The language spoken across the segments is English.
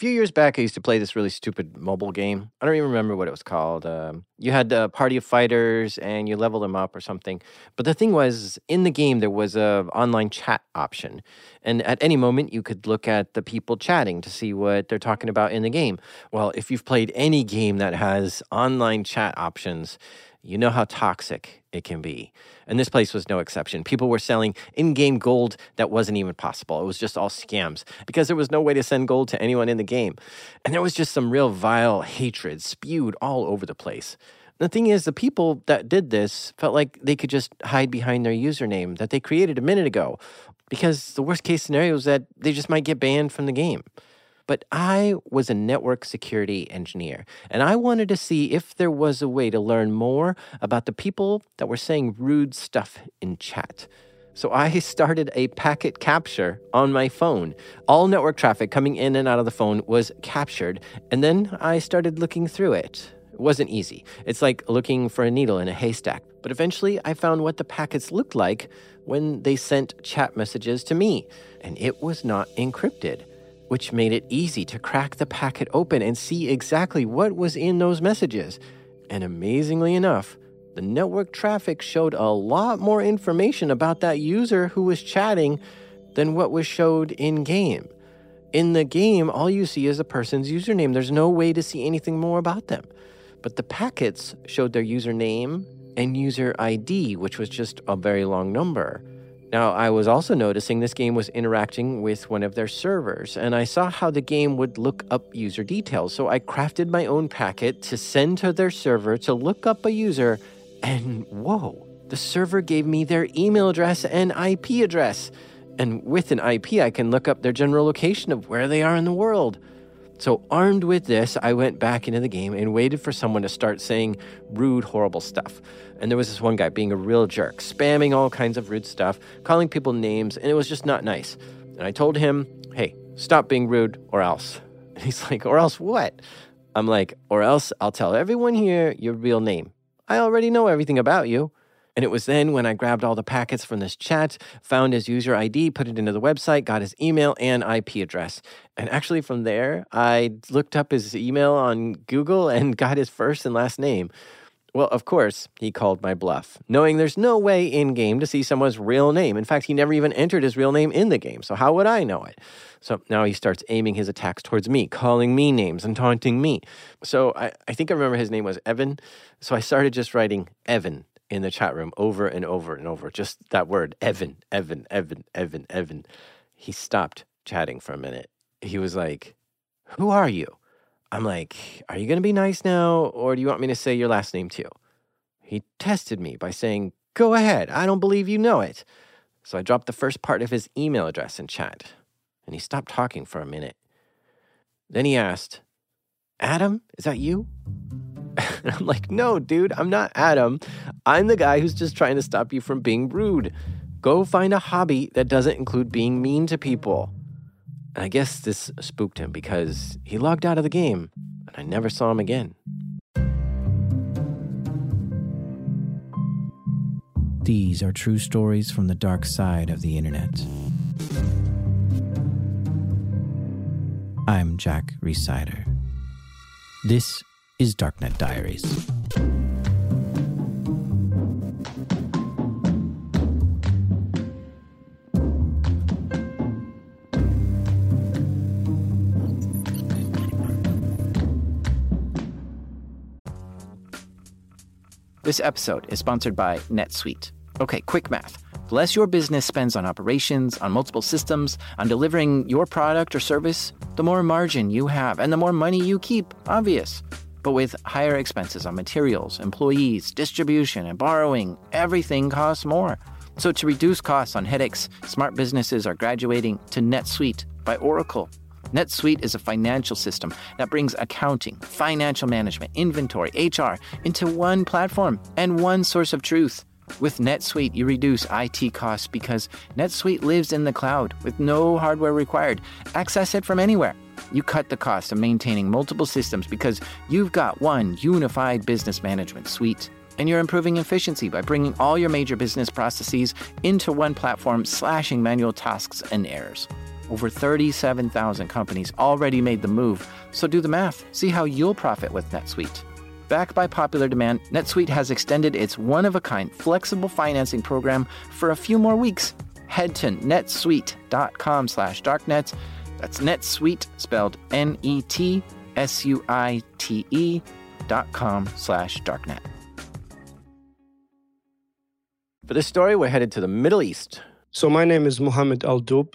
few years back, I used to play this really stupid mobile game. I don't even remember what it was called. Um, you had a party of fighters and you level them up or something. But the thing was, in the game, there was a online chat option, and at any moment, you could look at the people chatting to see what they're talking about in the game. Well, if you've played any game that has online chat options, you know how toxic it can be. And this place was no exception. People were selling in game gold that wasn't even possible. It was just all scams because there was no way to send gold to anyone in the game. And there was just some real vile hatred spewed all over the place. The thing is, the people that did this felt like they could just hide behind their username that they created a minute ago because the worst case scenario is that they just might get banned from the game. But I was a network security engineer, and I wanted to see if there was a way to learn more about the people that were saying rude stuff in chat. So I started a packet capture on my phone. All network traffic coming in and out of the phone was captured, and then I started looking through it. It wasn't easy. It's like looking for a needle in a haystack. But eventually, I found what the packets looked like when they sent chat messages to me, and it was not encrypted which made it easy to crack the packet open and see exactly what was in those messages. And amazingly enough, the network traffic showed a lot more information about that user who was chatting than what was showed in game. In the game, all you see is a person's username. There's no way to see anything more about them. But the packets showed their username and user ID, which was just a very long number. Now, I was also noticing this game was interacting with one of their servers, and I saw how the game would look up user details. So I crafted my own packet to send to their server to look up a user, and whoa, the server gave me their email address and IP address. And with an IP, I can look up their general location of where they are in the world. So, armed with this, I went back into the game and waited for someone to start saying rude, horrible stuff. And there was this one guy being a real jerk, spamming all kinds of rude stuff, calling people names, and it was just not nice. And I told him, hey, stop being rude or else. And he's like, or else what? I'm like, or else I'll tell everyone here your real name. I already know everything about you. And it was then when I grabbed all the packets from this chat, found his user ID, put it into the website, got his email and IP address. And actually, from there, I looked up his email on Google and got his first and last name. Well, of course, he called my bluff, knowing there's no way in game to see someone's real name. In fact, he never even entered his real name in the game, so how would I know it? So now he starts aiming his attacks towards me, calling me names and taunting me. So I, I think I remember his name was Evan. So I started just writing Evan in the chat room over and over and over. Just that word, Evan, Evan, Evan, Evan, Evan. He stopped chatting for a minute. He was like, Who are you? I'm like, Are you going to be nice now, or do you want me to say your last name too? He tested me by saying, Go ahead, I don't believe you know it. So I dropped the first part of his email address in chat, and he stopped talking for a minute. Then he asked, Adam, is that you? And I'm like, no, dude, I'm not Adam. I'm the guy who's just trying to stop you from being rude. Go find a hobby that doesn't include being mean to people. And I guess this spooked him because he logged out of the game and I never saw him again. These are true stories from the dark side of the internet. I'm Jack Rhysider. This is Darknet Diaries. This episode is sponsored by NetSuite. Okay, quick math. The less your business spends on operations, on multiple systems, on delivering your product or service, the more margin you have and the more money you keep. Obvious. But with higher expenses on materials, employees, distribution, and borrowing, everything costs more. So, to reduce costs on headaches, smart businesses are graduating to NetSuite by Oracle. NetSuite is a financial system that brings accounting, financial management, inventory, HR into one platform and one source of truth. With NetSuite, you reduce IT costs because NetSuite lives in the cloud with no hardware required. Access it from anywhere. You cut the cost of maintaining multiple systems because you've got one unified business management suite. And you're improving efficiency by bringing all your major business processes into one platform, slashing manual tasks and errors. Over 37,000 companies already made the move, so do the math. See how you'll profit with NetSuite. Backed by popular demand, NetSuite has extended its one of a kind flexible financing program for a few more weeks. Head to netsuite.com slash darknet. That's NetSuite spelled N E T S U I T E dot com slash darknet. For this story, we're headed to the Middle East. So my name is Mohammed Al Doub.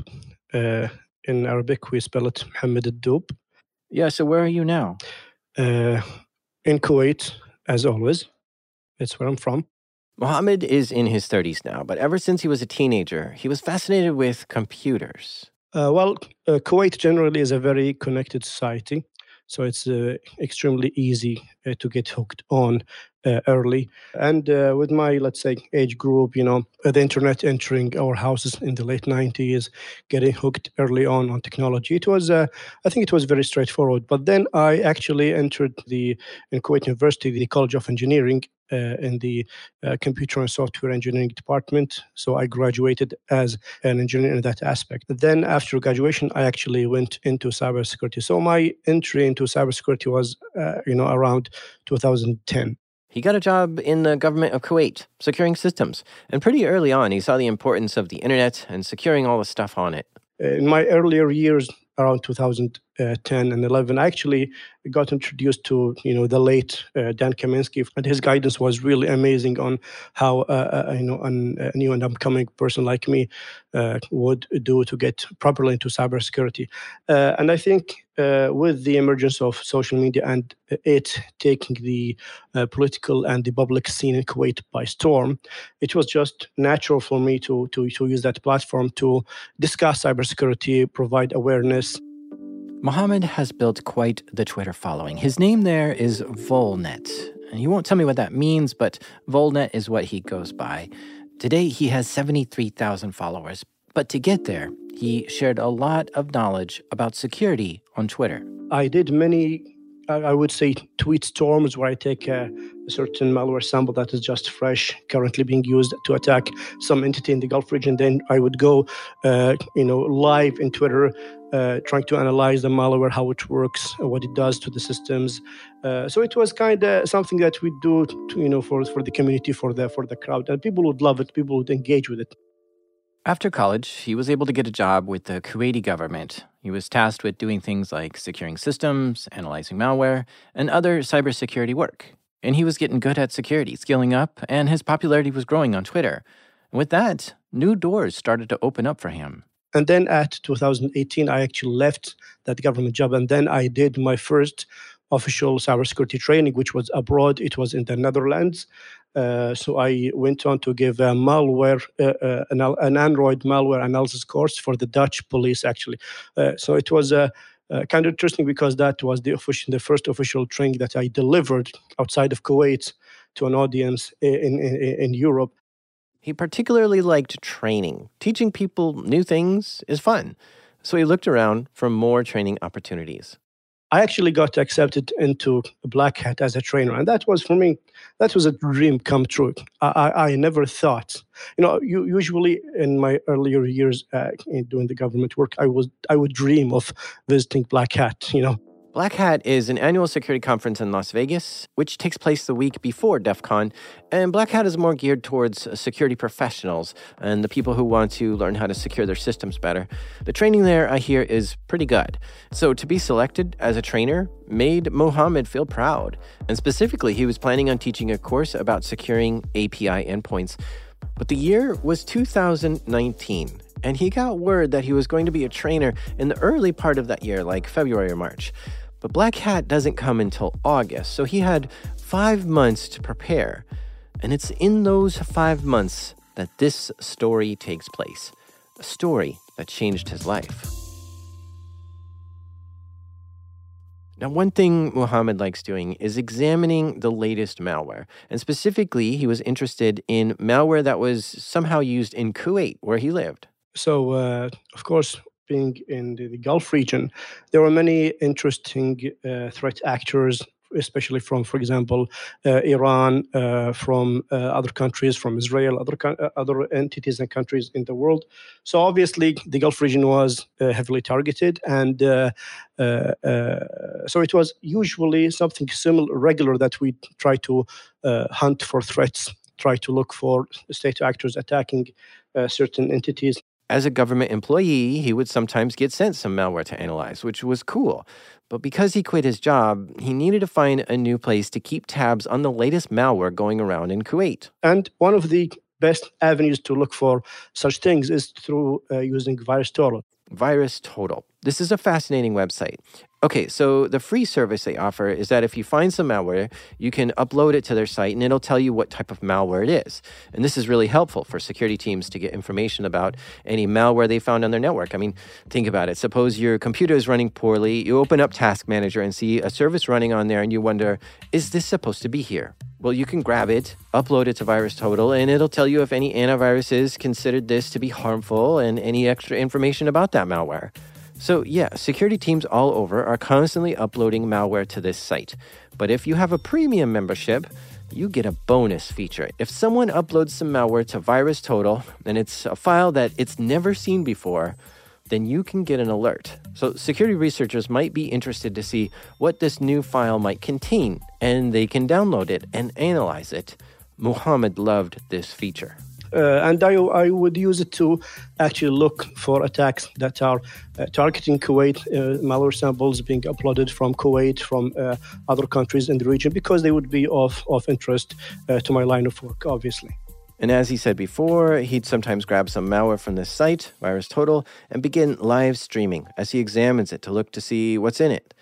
Uh, in Arabic, we spell it Mohammed Al Doub. Yeah, so where are you now? Uh, in Kuwait, as always. That's where I'm from. Mohammed is in his 30s now, but ever since he was a teenager, he was fascinated with computers. Uh, well, uh, Kuwait generally is a very connected society. So it's uh, extremely easy uh, to get hooked on uh, early. And uh, with my, let's say, age group, you know, the internet entering our houses in the late 90s, getting hooked early on on technology, it was, I think it was very straightforward. But then I actually entered the, in Kuwait University, the College of Engineering, uh, in the uh, computer and software engineering department. So I graduated as an engineer in that aspect. Then after graduation, I actually went into cybersecurity. So my entry into cybersecurity was, uh, you know, around 2010. He got a job in the government of Kuwait, securing systems. And pretty early on, he saw the importance of the internet and securing all the stuff on it. In my earlier years, around 2010 and 11 i actually got introduced to you know the late uh, dan kaminsky and his guidance was really amazing on how uh, uh, you know an, a new and upcoming person like me uh, would do to get properly into cybersecurity. Uh, and i think uh, with the emergence of social media and it taking the political and the public scene in kuwait by storm it was just natural for me to to, to use that platform to discuss cybersecurity provide awareness Mohammed has built quite the Twitter following. His name there is Voulnet. And he won't tell me what that means, but Voulnet is what he goes by. Today, he has 73,000 followers. But to get there, he shared a lot of knowledge about security on Twitter. I did many I would say tweet storms where I take a, a, certain malware sample that is just fresh, currently being used to attack some entity in the Gulf region. Then I would go, uh, you know, live in Twitter, uh, trying to analyze the malware, how it works, what it does to the systems. Uh, so it was kind of something that we do, to, you know, for for the community, for the for the crowd, and people would love it. People would engage with it. After college, he was able to get a job with the Kuwaiti government. He was tasked with doing things like securing systems, analyzing malware, and other cybersecurity work. And he was getting good at security, scaling up, and his popularity was growing on Twitter. With that, new doors started to open up for him. And then at 2018, I actually left that government job, and then I did my first official cybersecurity training, which was abroad. It was in the Netherlands. Uh, so I went on to give a malware, uh, uh, an, an, Android malware analysis course for the Dutch police, actually. So it was uh, kind of interesting because that was the official, the first official training that I delivered outside of Kuwait to an audience in, in, in Europe. He particularly liked training. Teaching people new things is fun. So he looked around for more training opportunities. I actually got accepted into Black Hat as a trainer, and that was for me, that was a dream come true. I, I, I never thought, you know, you, usually in my earlier years uh, doing the government work, I was I would dream of visiting Black Hat, you know, Black Hat is an annual security conference in Las Vegas, which takes place the week before DEF CON. And Black Hat is more geared towards security professionals and the people who want to learn how to secure their systems better. The training there, I hear, is pretty good. So to be selected as a trainer made Mohammed feel proud. And specifically, he was planning on teaching a course about securing API endpoints. But the year was 2019 and he got word that he was going to be a trainer in the early part of that year, like February or March. But Black Hat doesn't come until August, so he had five months to prepare. And it's in those five months that this story takes place a story that changed his life. Now, one thing Muhammad likes doing is examining the latest malware. And specifically, he was interested in malware that was somehow used in Kuwait, where he lived. So, uh, of course, being in the, the, Gulf region, there were many interesting uh, threat actors especially from, for example, uh, Iran, uh, from uh, other countries, from Israel, other uh, other entities and countries in the world. So obviously, the Gulf region was uh, heavily targeted, and so it was usually something similar, regular that we try to hunt for threats, try to look for state actors attacking certain entities. As a government employee, he would sometimes get sent some malware to analyze, which was cool. But because he quit his job, he needed to find a new place to keep tabs on the latest malware going around in Kuwait. And one of the best avenues to look for such things is through uh, using VirusTotal. VirusTotal. This is a fascinating website. Okay, so the free service they offer is that if you find some malware, you can upload it to their site and it'll tell you what type of malware it is. And this is really helpful for security teams to get information about any malware they found on their network. I mean, think about it. Suppose your computer is running poorly, you open up Task Manager and see a service running on there and you wonder, is this supposed to be here? Well, you can grab it, upload it to VirusTotal, and it'll tell you if any antiviruses considered this to be harmful and any extra information about that malware. So, yeah, security teams all over are constantly uploading malware to this site. But if you have a premium membership, you get a bonus feature. If someone uploads some malware to VirusTotal and it's a file that it's never seen before, then you can get an alert. So, security researchers might be interested to see what this new file might contain, and they can download it and analyze it. Muhammad loved this feature. Uh, and I, I would use it to actually look for attacks that are uh, targeting Kuwait, uh, malware samples being uploaded from Kuwait, from other countries in the region, because they would be of, of interest to my line of work, obviously. And as he said before, he'd sometimes grab some malware from this site, VirusTotal, and begin live streaming as he examines it to look to see what's in it.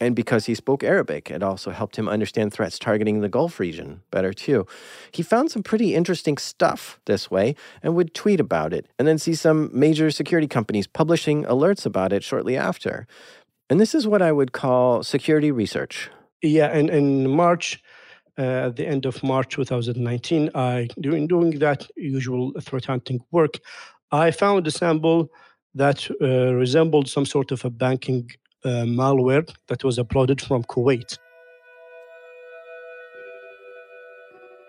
And because he spoke Arabic, it also helped him understand threats targeting the Gulf region better too. He found some pretty interesting stuff this way and would tweet about it, and then see some major security companies publishing alerts about it shortly after. And this is what I would call security research. Yeah, and in March, uh, at the end of March 2019, I doing doing that usual threat hunting work, I found a sample that uh, resembled some sort of a banking uh, malware that was uploaded from Kuwait.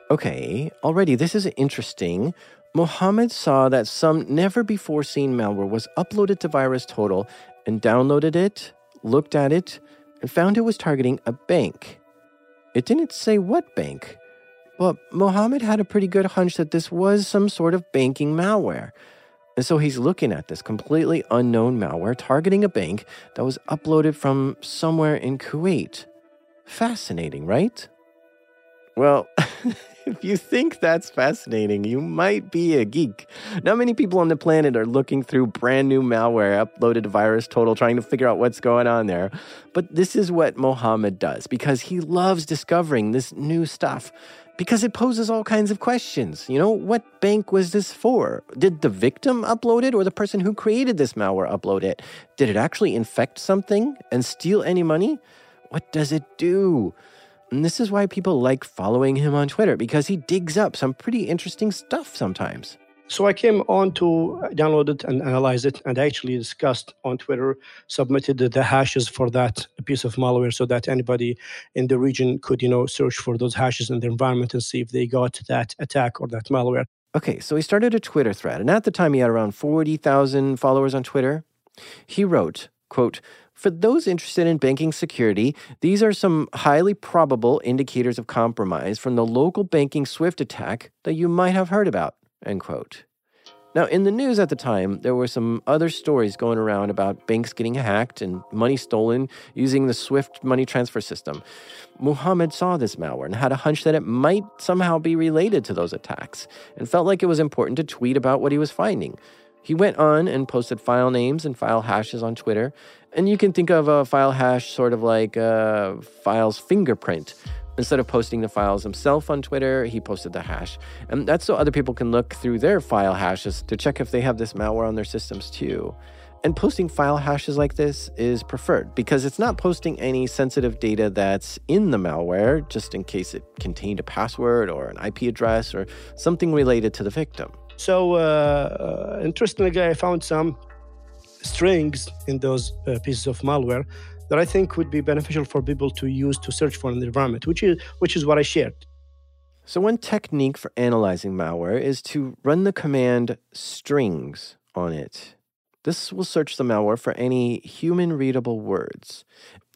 Okay, already this is interesting. Mohammed saw that some never before seen malware was uploaded to VirusTotal and downloaded it, looked at it, and found it was targeting a bank. It didn't say what bank, but Mohammed had a pretty good hunch that this was some sort of banking malware. And so he's looking at this completely unknown malware targeting a bank that was uploaded from somewhere in Kuwait. Fascinating, right? Well, if you think that's fascinating, you might be a geek. Not many people on the planet are looking through brand new malware uploaded to VirusTotal trying to figure out what's going on there. But this is what Mohammed does because he loves discovering this new stuff because it poses all kinds of questions. You know, what bank was this for? Did the victim upload it or the person who created this malware upload it? Did it actually infect something and steal any money? What does it do? And this is why people like following him on Twitter because he digs up some pretty interesting stuff sometimes. So I came on to download it and analyze it, and I actually discussed on Twitter, submitted the hashes for that piece of malware, so that anybody in the region could, you know, search for those hashes in their environment and see if they got that attack or that malware. Okay, so he started a Twitter thread, and at the time he had around forty thousand followers on Twitter. He wrote, "quote." For those interested in banking security, these are some highly probable indicators of compromise from the local banking Swift attack that you might have heard about. End quote. Now, in the news at the time, there were some other stories going around about banks getting hacked and money stolen using the SWIFT money transfer system. Muhammad saw this malware and had a hunch that it might somehow be related to those attacks and felt like it was important to tweet about what he was finding. He went on and posted file names and file hashes on Twitter. And you can think of a file hash sort of like a file's fingerprint, Instead of posting the files himself on Twitter, he posted the hash. And that's so other people can look through their file hashes to check if they have this malware on their systems too. And posting file hashes like this is preferred because it's not posting any sensitive data that's in the malware just in case it contained a password or an IP address or something related to the victim. So, uh, interestingly, I found some strings in those uh, pieces of malware that I think would be beneficial for people to use to search for an environment, which is which is what I shared. So, one technique for analyzing malware is to run the command strings on it. This will search the malware for any human readable words,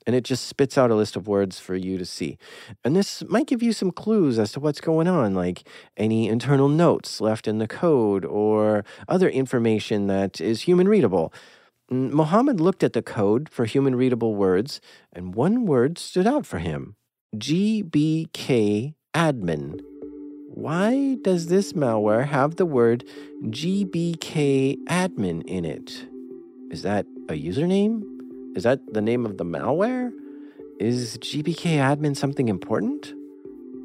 and it just spits out a list of words for you to see. And this might give you some clues as to what's going on, like any internal notes left in the code or other information that is human readable. Mohammed looked at the code for human readable words, and one word stood out for him GBK admin. Why does this malware have the word GBK admin in it? Is that a username? Is that the name of the malware? Is GBK admin something important?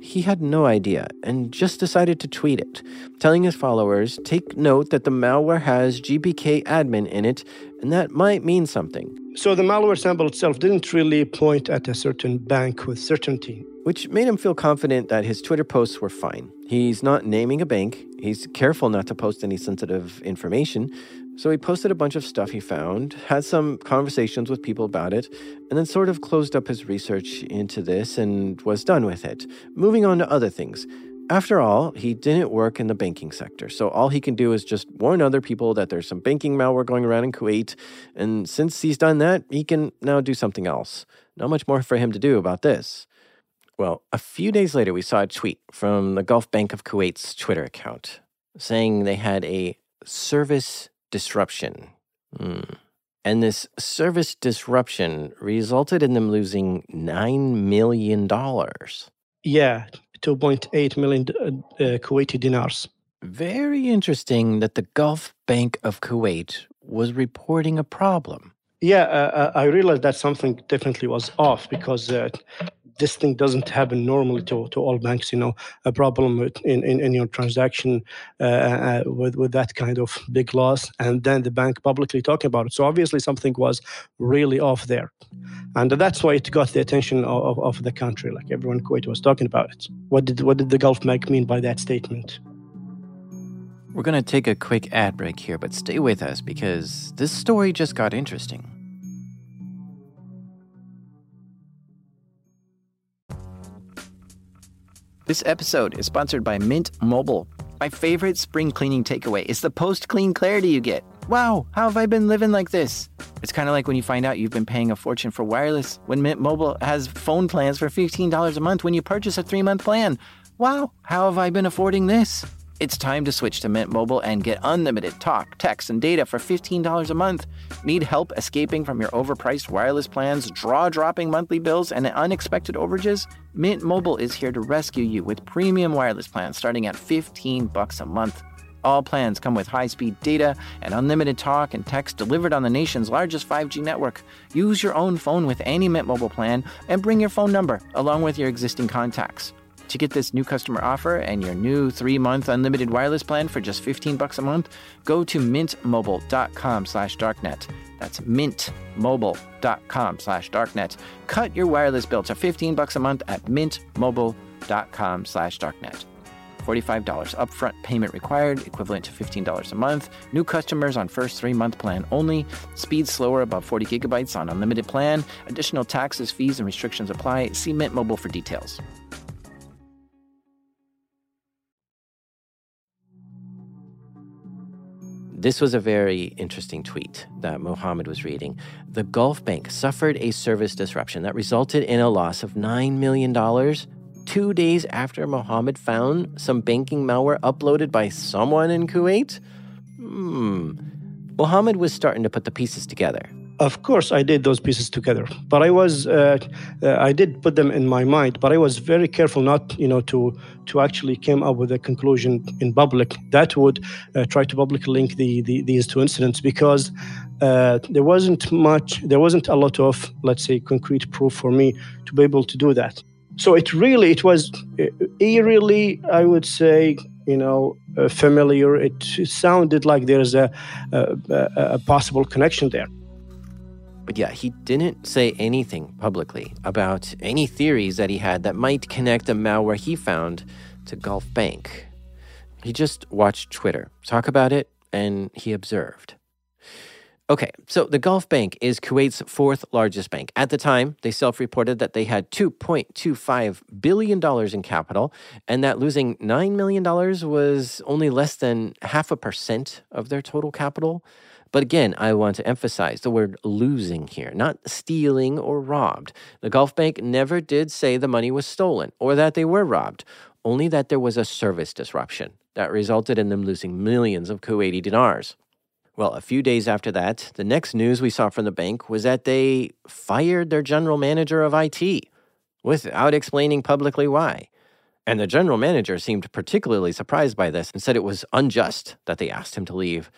He had no idea and just decided to tweet it, telling his followers take note that the malware has GBK admin in it and that might mean something. So the malware sample itself didn't really point at a certain bank with certainty which made him feel confident that his Twitter posts were fine. He's not naming a bank, he's careful not to post any sensitive information. So he posted a bunch of stuff he found, had some conversations with people about it, and then sort of closed up his research into this and was done with it, moving on to other things. After all, he didn't work in the banking sector, so all he can do is just warn other people that there's some banking malware going around in Kuwait, and since he's done that, he can now do something else. Not much more for him to do about this. Well, a few days later, we saw a tweet from the Gulf Bank of Kuwait's Twitter account saying they had a service disruption. Mm. And this service disruption resulted in them losing $9 million. Yeah, 2.8 million uh, uh, Kuwaiti dinars. Very interesting that the Gulf Bank of Kuwait was reporting a problem. Yeah, uh, uh I realized that something definitely was off because uh, this thing doesn't happen normally to, to all banks. You know, a problem with, in, in, in your transaction uh, uh, with with that kind of big loss, and then the bank publicly talking about it. So obviously something was really off there, and that's why it got the attention of, of the country. Like everyone in Kuwait was talking about it. What did what did the Gulf Bank mean by that statement? We're going to take a quick ad break here, but stay with us because this story just got interesting. This episode is sponsored by Mint Mobile. My favorite spring cleaning takeaway is the post clean clarity you get. Wow, how have I been living like this? It's kind of like when you find out you've been paying a fortune for wireless when Mint Mobile has phone plans for $15 a month when you purchase a three month plan. Wow, how have I been affording this? It's time to switch to Mint Mobile and get unlimited talk, text, and data for $15 a month. Need help escaping from your overpriced wireless plans, draw dropping monthly bills, and unexpected overages? Mint Mobile is here to rescue you with premium wireless plans starting at 15 bucks a month. All plans come with high-speed data and unlimited talk and text delivered on the nation's largest 5G network. Use your own phone with any Mint Mobile plan and bring your phone number along with your existing contacts. To get this new customer offer and your new three-month unlimited wireless plan for just 15 bucks a month, go to mintmobile.com slash darknet. That's mintmobile.com slash darknet. Cut your wireless bill to 15 bucks a month at mintmobile.com slash darknet. $45 upfront payment required, equivalent to $15 a month. New customers on first three month plan only. Speed slower above 40 gigabytes on unlimited plan. Additional taxes, fees, and restrictions apply. See Mint Mobile for details. This was a very interesting tweet that Mohammed was reading. The Gulf Bank suffered a service disruption that resulted in a loss of $9 million two days after Mohammed found some banking malware uploaded by someone in Kuwait? Hmm. Mohammed was starting to put the pieces together. Of course, I did those pieces together, but I was uh, uh, I did put them in my mind, but I was very careful not, you know, to to actually came up with a conclusion in public that would uh, try to publicly link the, the, these two incidents because uh, there wasn't much, there wasn't a lot of, let's say, concrete proof for me to be able to do that. So it really, it was uh, eerily, I would say, you know, uh, familiar. It sounded like there's a, a, a possible connection there. But yeah, he didn't say anything publicly about any theories that he had that might connect the malware he found to Gulf Bank. He just watched Twitter talk about it and he observed. Okay, so the Gulf Bank is Kuwait's fourth largest bank. At the time, they self reported that they had $2.25 billion in capital, and that losing $9 million was only less than half a percent of their total capital. But again, I want to emphasize the word losing here, not stealing or robbed. The Gulf Bank never did say the money was stolen or that they were robbed, only that there was a service disruption that resulted in them losing millions of Kuwaiti dinars. Well, a few days after that, the next news we saw from the bank was that they fired their general manager of IT without explaining publicly why. And the general manager seemed particularly surprised by this and said it was unjust that they asked him to leave.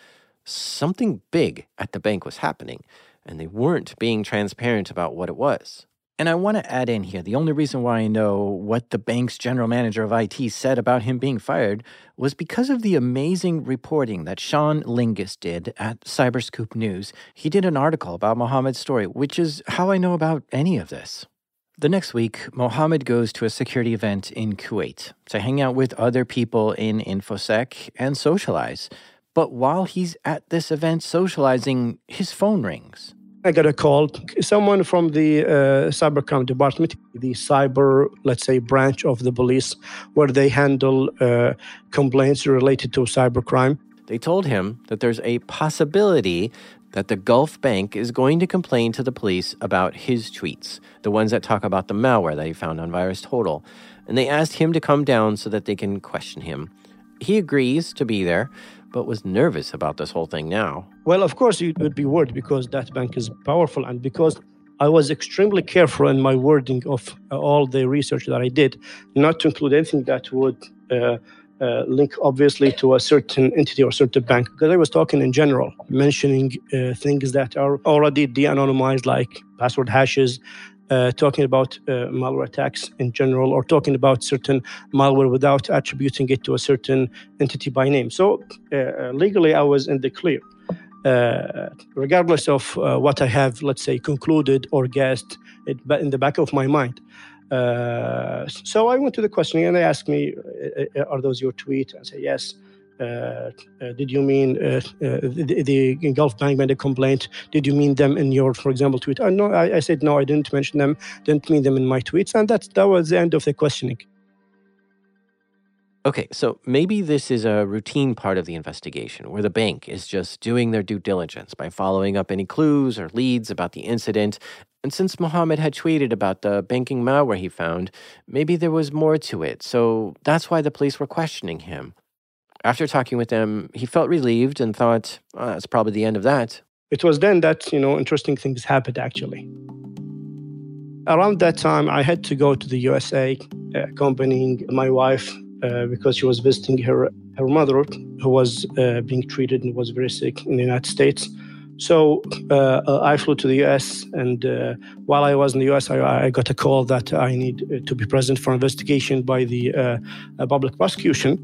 Something big at the bank was happening, and they weren't being transparent about what it was. And I want to add in here the only reason why I know what the bank's general manager of IT said about him being fired was because of the amazing reporting that Sean Lyngaas did at Cyberscoop News. He did an article about Mohammed's story, which is how I know about any of this. The next week, Mohammed goes to a security event in Kuwait to hang out with other people in InfoSec and socialize. But while he's at this event socializing, his phone rings. I got a call. Someone from the uh, cybercrime department, the cyber, let's say, branch of the police, where they handle uh, complaints related to cybercrime. They told him that there's a possibility that the Gulf Bank is going to complain to the police about his tweets, the ones that talk about the malware that he found on VirusTotal. And they asked him to come down so that they can question him. He agrees to be there, but was nervous about this whole thing now. Well, of course, you would be worried because that bank is powerful and because I was extremely careful in my wording of uh, all the research that I did, not to include anything that would uh, uh, link obviously to a certain entity or certain bank, because I was talking in general, mentioning uh, things that are already de anonymized, like password hashes, uh, talking about uh, malware attacks in general or talking about certain malware without attributing it to a certain entity by name. So uh, legally, I was in the clear. Uh, regardless of uh, what I have, let's say, concluded or guessed it, in the back of my mind. Uh, so I went to the questioning and they asked me, Are those your tweets? And I said, Yes. Uh, uh, did you mean uh, the, the, Gulf Bank made a complaint? Did you mean them in your, for example, tweet? Uh, no, I, I, said no. I didn't mention them. Didn't mean them in my tweets, and that that was the end of the questioning. Okay, so maybe this is a routine part of the investigation where the bank is just doing their due diligence by following up any clues or leads about the incident. And since Mohammed had tweeted about the banking malware he found, maybe there was more to it. So that's why the police were questioning him. After talking with them, he felt relieved and thought, oh, that's probably the end of that. It was then that, you know, interesting things happened actually. Around that time, I had to go to the USA, uh, accompanying my wife uh, because she was visiting her, her mother, who was uh, being treated and was very sick in the United States. So uh, uh I flew to the US, and uh, while I was in the US, I, I, got a call that I need uh, to be present for investigation by the public prosecution.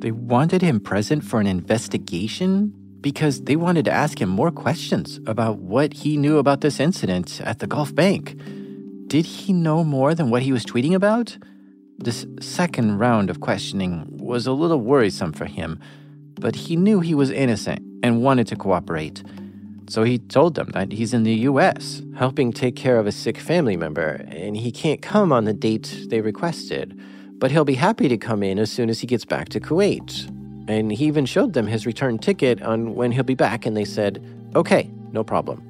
They wanted him present for an investigation because they wanted to ask him more questions about what he knew about this incident at the Gulf Bank. Did he know more than what he was tweeting about? This second round of questioning was a little worrisome for him, but he knew he was innocent and wanted to cooperate. So he told them that he's in the US, helping take care of a sick family member, and he can't come on the date they requested but he'll be happy to come in as soon as he gets back to Kuwait. And he even showed them his return ticket on when he'll be back, and they said, okay, no problem.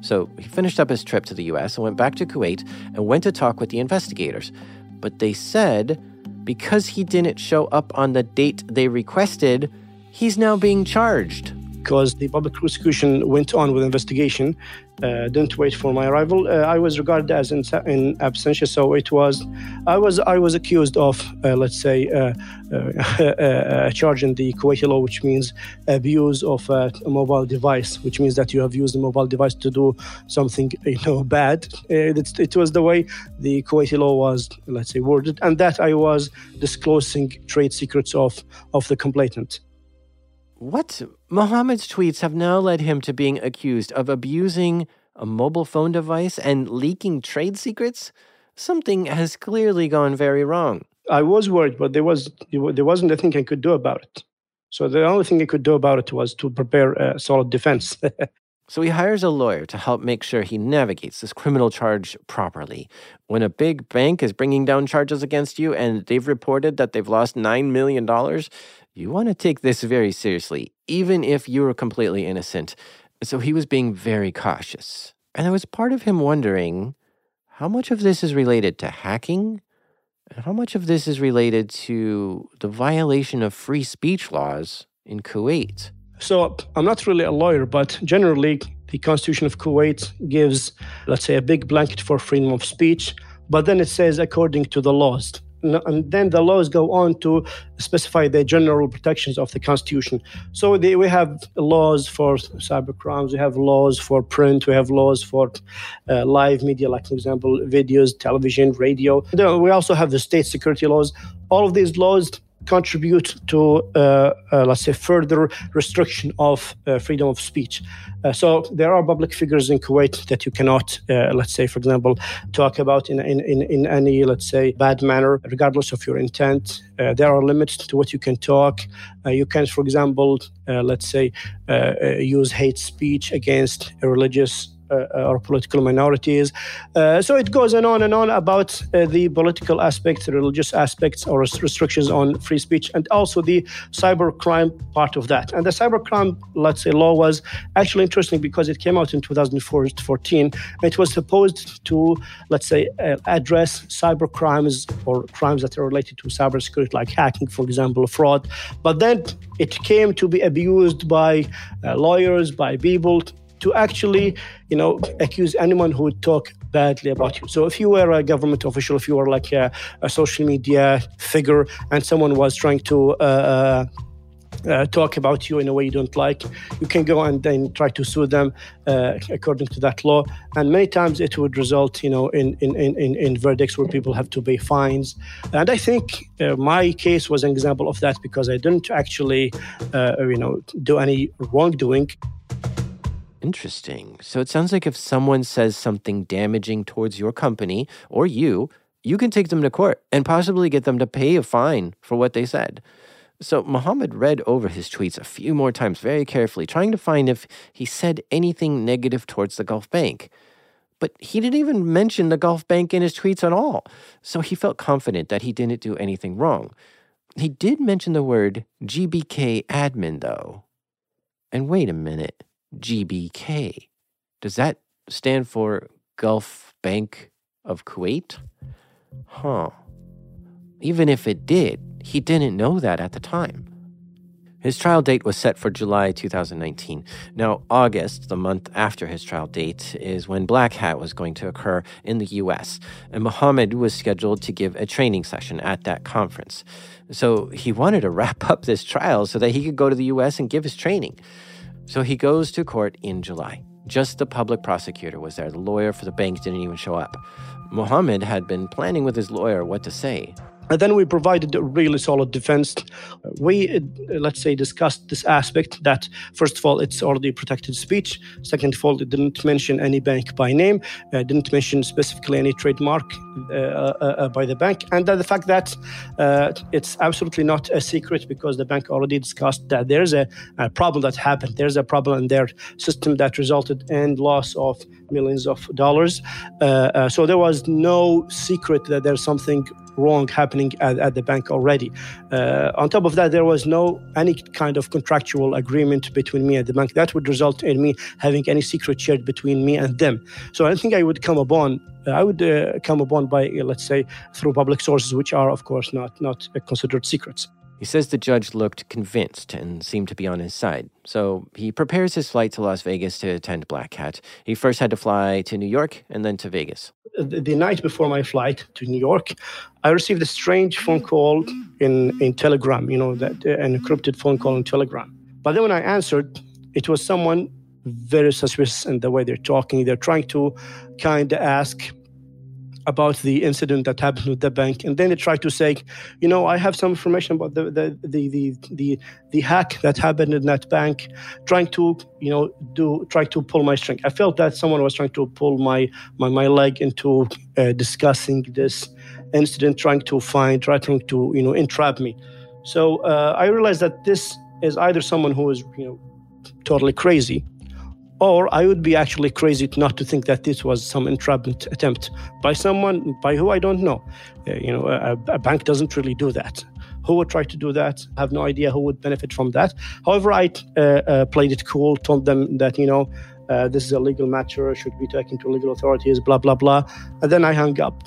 So he finished up his trip to the US and went back to Kuwait and went to talk with the investigators. But they said because he didn't show up on the date they requested, he's now being charged because the public prosecution went on with investigation, uh, didn't wait for my arrival. Uh, I was regarded as in, in, absentia, so it was, I was, I was accused of, uh, let's say, uh, uh, uh, charge in the Kuwaiti law, which means abuse of a mobile device, which means that you have used a mobile device to do something, you know, bad. It, it was the way the Kuwaiti law was, let's say, worded, and that I was disclosing trade secrets of of the complainant. What? Mohammed's tweets have now led him to being accused of abusing a mobile phone device and leaking trade secrets? Something has clearly gone very wrong. I was worried, but there was there wasn't anything I could do about it. So the only thing I could do about it was to prepare a solid defense. So he hires a lawyer to help make sure he navigates this criminal charge properly. When a big bank is bringing down charges against you and they've reported that they've lost $9 million, you want to take this very seriously, even if you're completely innocent. So he was being very cautious. And there was part of him wondering how much of this is related to hacking and how much of this is related to the violation of free speech laws in Kuwait. So I'm not really a lawyer, but generally, the Constitution of Kuwait gives, let's say, a big blanket for freedom of speech, but then it says according to the laws. And then the laws go on to specify the general protections of the Constitution. So they, we have laws for cyber crimes, we have laws for print, we have laws for uh, live media, like, for example, videos, television, radio. We also have the state security laws. All of these laws contribute to, uh, uh, let's say, further restriction of uh, freedom of speech. Uh, so there are public figures in Kuwait that you cannot, uh, let's say, for example, talk about in, in, in, in, any, let's say, bad manner, regardless of your intent. Uh, there are limits to what you can talk. you can, for example, let's say, use hate speech against a religious or political minorities. Uh, so it goes on and on and on about uh, the political aspects, religious aspects, or restrictions on free speech, and also the cybercrime part of that. And the cybercrime, let's say, law was actually interesting because it came out in 2014. It was supposed to, let's say, address cyber crimes or crimes that are related to cybersecurity, like hacking, for example, fraud. But then it came to be abused by uh, lawyers, by people to actually, you know, accuse anyone who would talk badly about you. So if you were a government official, if you were like a, a social media figure, and someone was trying to uh, uh, talk about you in a way you don't like, you can go and then try to sue them uh, according to that law. And many times it would result, you know, in in, in, in verdicts where people have to pay fines. And I think uh, my case was an example of that because I didn't actually, uh, you know, do any wrongdoing. Interesting. So it sounds like if someone says something damaging towards your company or you, you can take them to court and possibly get them to pay a fine for what they said. So Muhammad read over his tweets a few more times very carefully, trying to find if he said anything negative towards the Gulf Bank. But he didn't even mention the Gulf Bank in his tweets at all, so he felt confident that he didn't do anything wrong. He did mention the word GBK admin, though. And wait a minute. GBK. Does that stand for Gulf Bank of Kuwait? Huh. Even if it did, he didn't know that at the time. His trial date was set for July 2019. Now, August, the month after his trial date, is when Black Hat was going to occur in the US, and Muhammad was scheduled to give a training session at that conference. So he wanted to wrap up this trial so that he could go to the US and give his training. So he goes to court in July. Just the public prosecutor was there. The lawyer for the bank didn't even show up. Mohammed had been planning with his lawyer what to say. And then we provided a really solid defense. We, uh, let's say, discussed this aspect that, first of all, it's already protected speech. Second of all, it didn't mention any bank by name, uh, didn't mention specifically any trademark uh, uh, uh by the bank. And the fact that uh, it's absolutely not a secret because the bank already discussed that there's a, a problem that happened. There's a problem in their system that resulted in loss of millions of dollars. so there was no secret that there's something wrong happening at, at the bank already. Uh, on top of that, there was no any kind of contractual agreement between me and the bank that would result in me having any secret shared between me and them. So I think I would come upon I would uh, come upon by uh, let's say through public sources, which are of course not not considered secrets. He says the judge looked convinced and seemed to be on his side. So he prepares his flight to Las Vegas to attend Black Hat. He first had to fly to New York and then to Vegas. The, night before my flight to New York, I received a strange phone call in, in Telegram, you know, that uh, an encrypted phone call in Telegram. But then when I answered, it was someone very suspicious in the way they're talking. They're trying to kind of ask about the incident that happened with the bank, and then they try to say, you know, I have some information about the the the the the, the hack that happened in that bank, trying to you know do try to pull my string. I felt that someone was trying to pull my my, my leg into uh, discussing this incident, trying to find, trying to you know entrap me. So uh, I realized that this is either someone who is you know totally crazy or I would be actually crazy not to think that this was some entrapment attempt by someone by who I don't know. Uh, you know, a, a, bank doesn't really do that. Who would try to do that? I have no idea who would benefit from that. However, I uh, uh, played it cool, told them that you know uh, this is a legal matter, should be taken to legal authorities, blah blah blah, and then I hung up.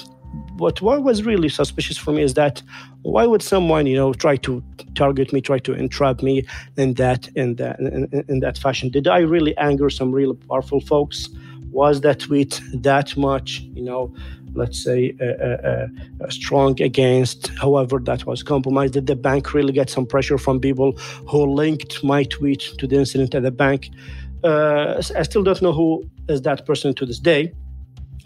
But what was really suspicious for me is that why would someone you know try to target me try to entrap me in that in that in, in that fashion? Did i really anger some really powerful folks? Was that tweet that much you know let's say uh, uh, uh, strong against however that was compromised? Did the bank really get some pressure from people who linked my tweet to the incident at the bank? Uh, i still don't know who is that person to this day.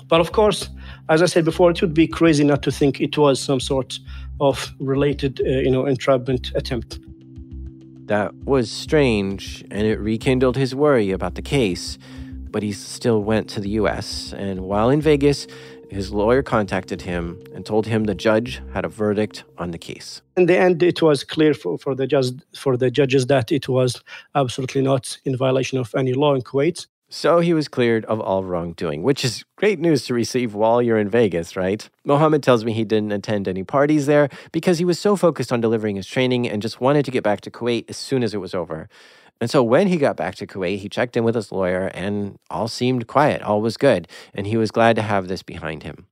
But of course as i said before it would be crazy not to think it was some sort of related, uh, you know, entrapment attempt. That was strange, and it rekindled his worry about the case. But he still went to the U.S., and while in Vegas, his lawyer contacted him and told him the judge had a verdict on the case. In the end, it was clear for, for, the, judge, for the judges that it was absolutely not in violation of any law in Kuwait. So he was cleared of all wrongdoing, which is great news to receive while you're in Vegas, right? Mohammed tells me he didn't attend any parties there because he was so focused on delivering his training and just wanted to get back to Kuwait as soon as it was over. And so when he got back to Kuwait, he checked in with his lawyer and all seemed quiet, all was good, and he was glad to have this behind him.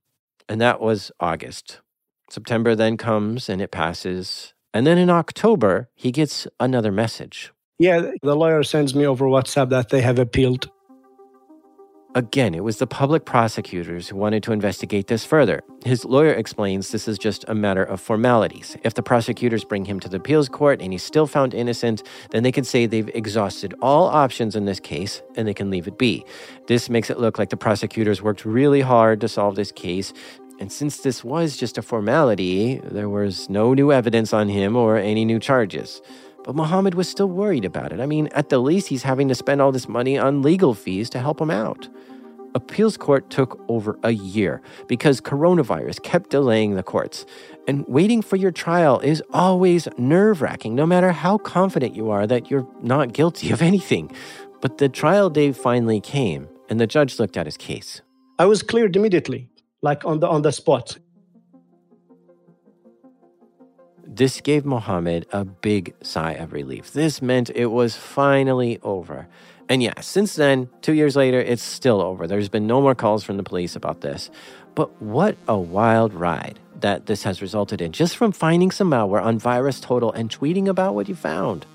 And that was August. September then comes and it passes. And then in October, he gets another message. Yeah, the lawyer sends me over WhatsApp that they have appealed Again, it was the public prosecutors who wanted to investigate this further. His lawyer explains this is just a matter of formalities. If the prosecutors bring him to the appeals court and he's still found innocent, then they can say they've exhausted all options in this case and they can leave it be. This makes it look like the prosecutors worked really hard to solve this case. And since this was just a formality, there was no new evidence on him or any new charges. But Mohammed was still worried about it. I mean, at the least, he's having to spend all this money on legal fees to help him out. Appeals court took over a year because coronavirus kept delaying the courts. And waiting for your trial is always nerve wracking, no matter how confident you are that you're not guilty of anything. But the trial day finally came, and the judge looked at his case. I was cleared immediately, like on the on the spot. This gave Mohammed a big sigh of relief. This meant it was finally over. And yeah, since then, two years later, it's still over. There's been no more calls from the police about this. But what a wild ride that this has resulted in just from finding some malware on VirusTotal and tweeting about what you found.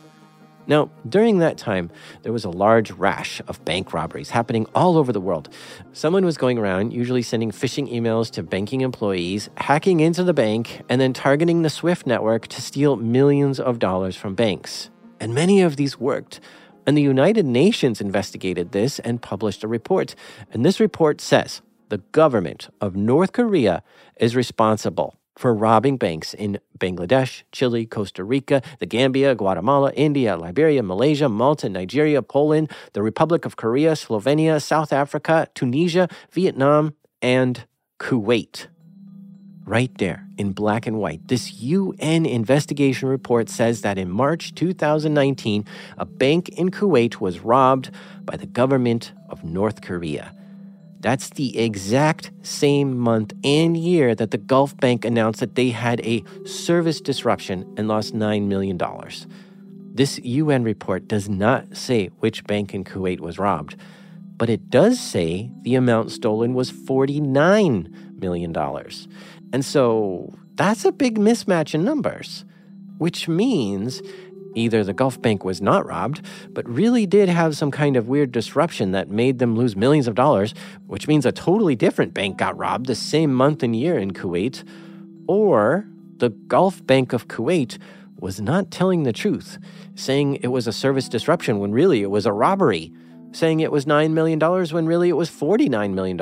Now, during that time, there was a large rash of bank robberies happening all over the world. Someone was going around, usually sending phishing emails to banking employees, hacking into the bank, and then targeting the SWIFT network to steal millions of dollars from banks. And many of these worked. And the United Nations investigated this and published a report. And this report says the government of North Korea is responsible for robbing banks in Bangladesh, Chile, Costa Rica, the Gambia, Guatemala, India, Liberia, Malaysia, Malta, Nigeria, Poland, the Republic of Korea, Slovenia, South Africa, Tunisia, Vietnam, and Kuwait. Right there in black and white, this UN investigation report says that in March 2019, a bank in Kuwait was robbed by the government of North Korea. That's the exact same month and year that the Gulf Bank announced that they had a service disruption and lost $9 million. This UN report does not say which bank in Kuwait was robbed, but it does say the amount stolen was $49 million. And so that's a big mismatch in numbers, which means Either the Gulf Bank was not robbed, but really did have some kind of weird disruption that made them lose millions of dollars, which means a totally different bank got robbed the same month and year in Kuwait, or the Gulf Bank of Kuwait was not telling the truth, saying it was a service disruption when really it was a robbery, saying it was $9 million when really it was $49 million.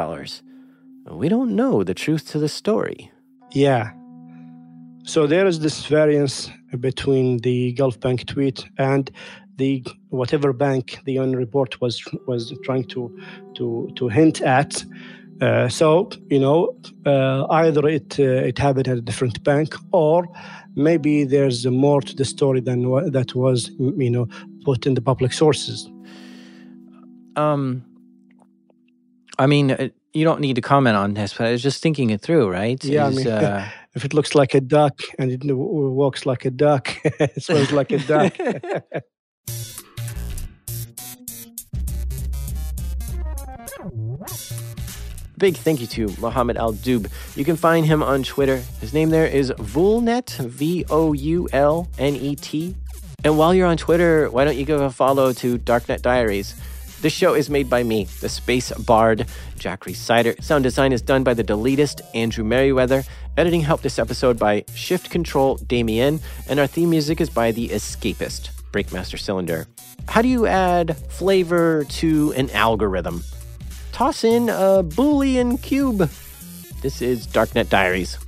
We don't know the truth to the story. Yeah. So there is this variance between the Gulf Bank tweet and the whatever bank the UN report was was trying to to to hint at. Uh, so you know, uh, either it uh, it happened at a different bank, or maybe there's more to the story than what that was you know put in the public sources. um, I mean, uh, you don't need to comment on this, but I was just thinking it through, right? Yeah, I mean, uh, if it looks like a duck and it walks like a duck, it smells like a duck. Big thank you to Mohammed Aldoub. You can find him on Twitter. His name there is Voulnet, V O U L N E T. And while you're on Twitter, why don't you give a follow to Darknet Diaries? This show is made by me, the Space Bard, Jack Rhysider. Sound design is done by the Deletist, Andrew Merriweather. Editing helped this episode by Shift Control Damien. And our theme music is by The Escapist, Breakmaster Cylinder. How do you add flavor to an algorithm? toss in a Boolean cube. This is Darknet Diaries.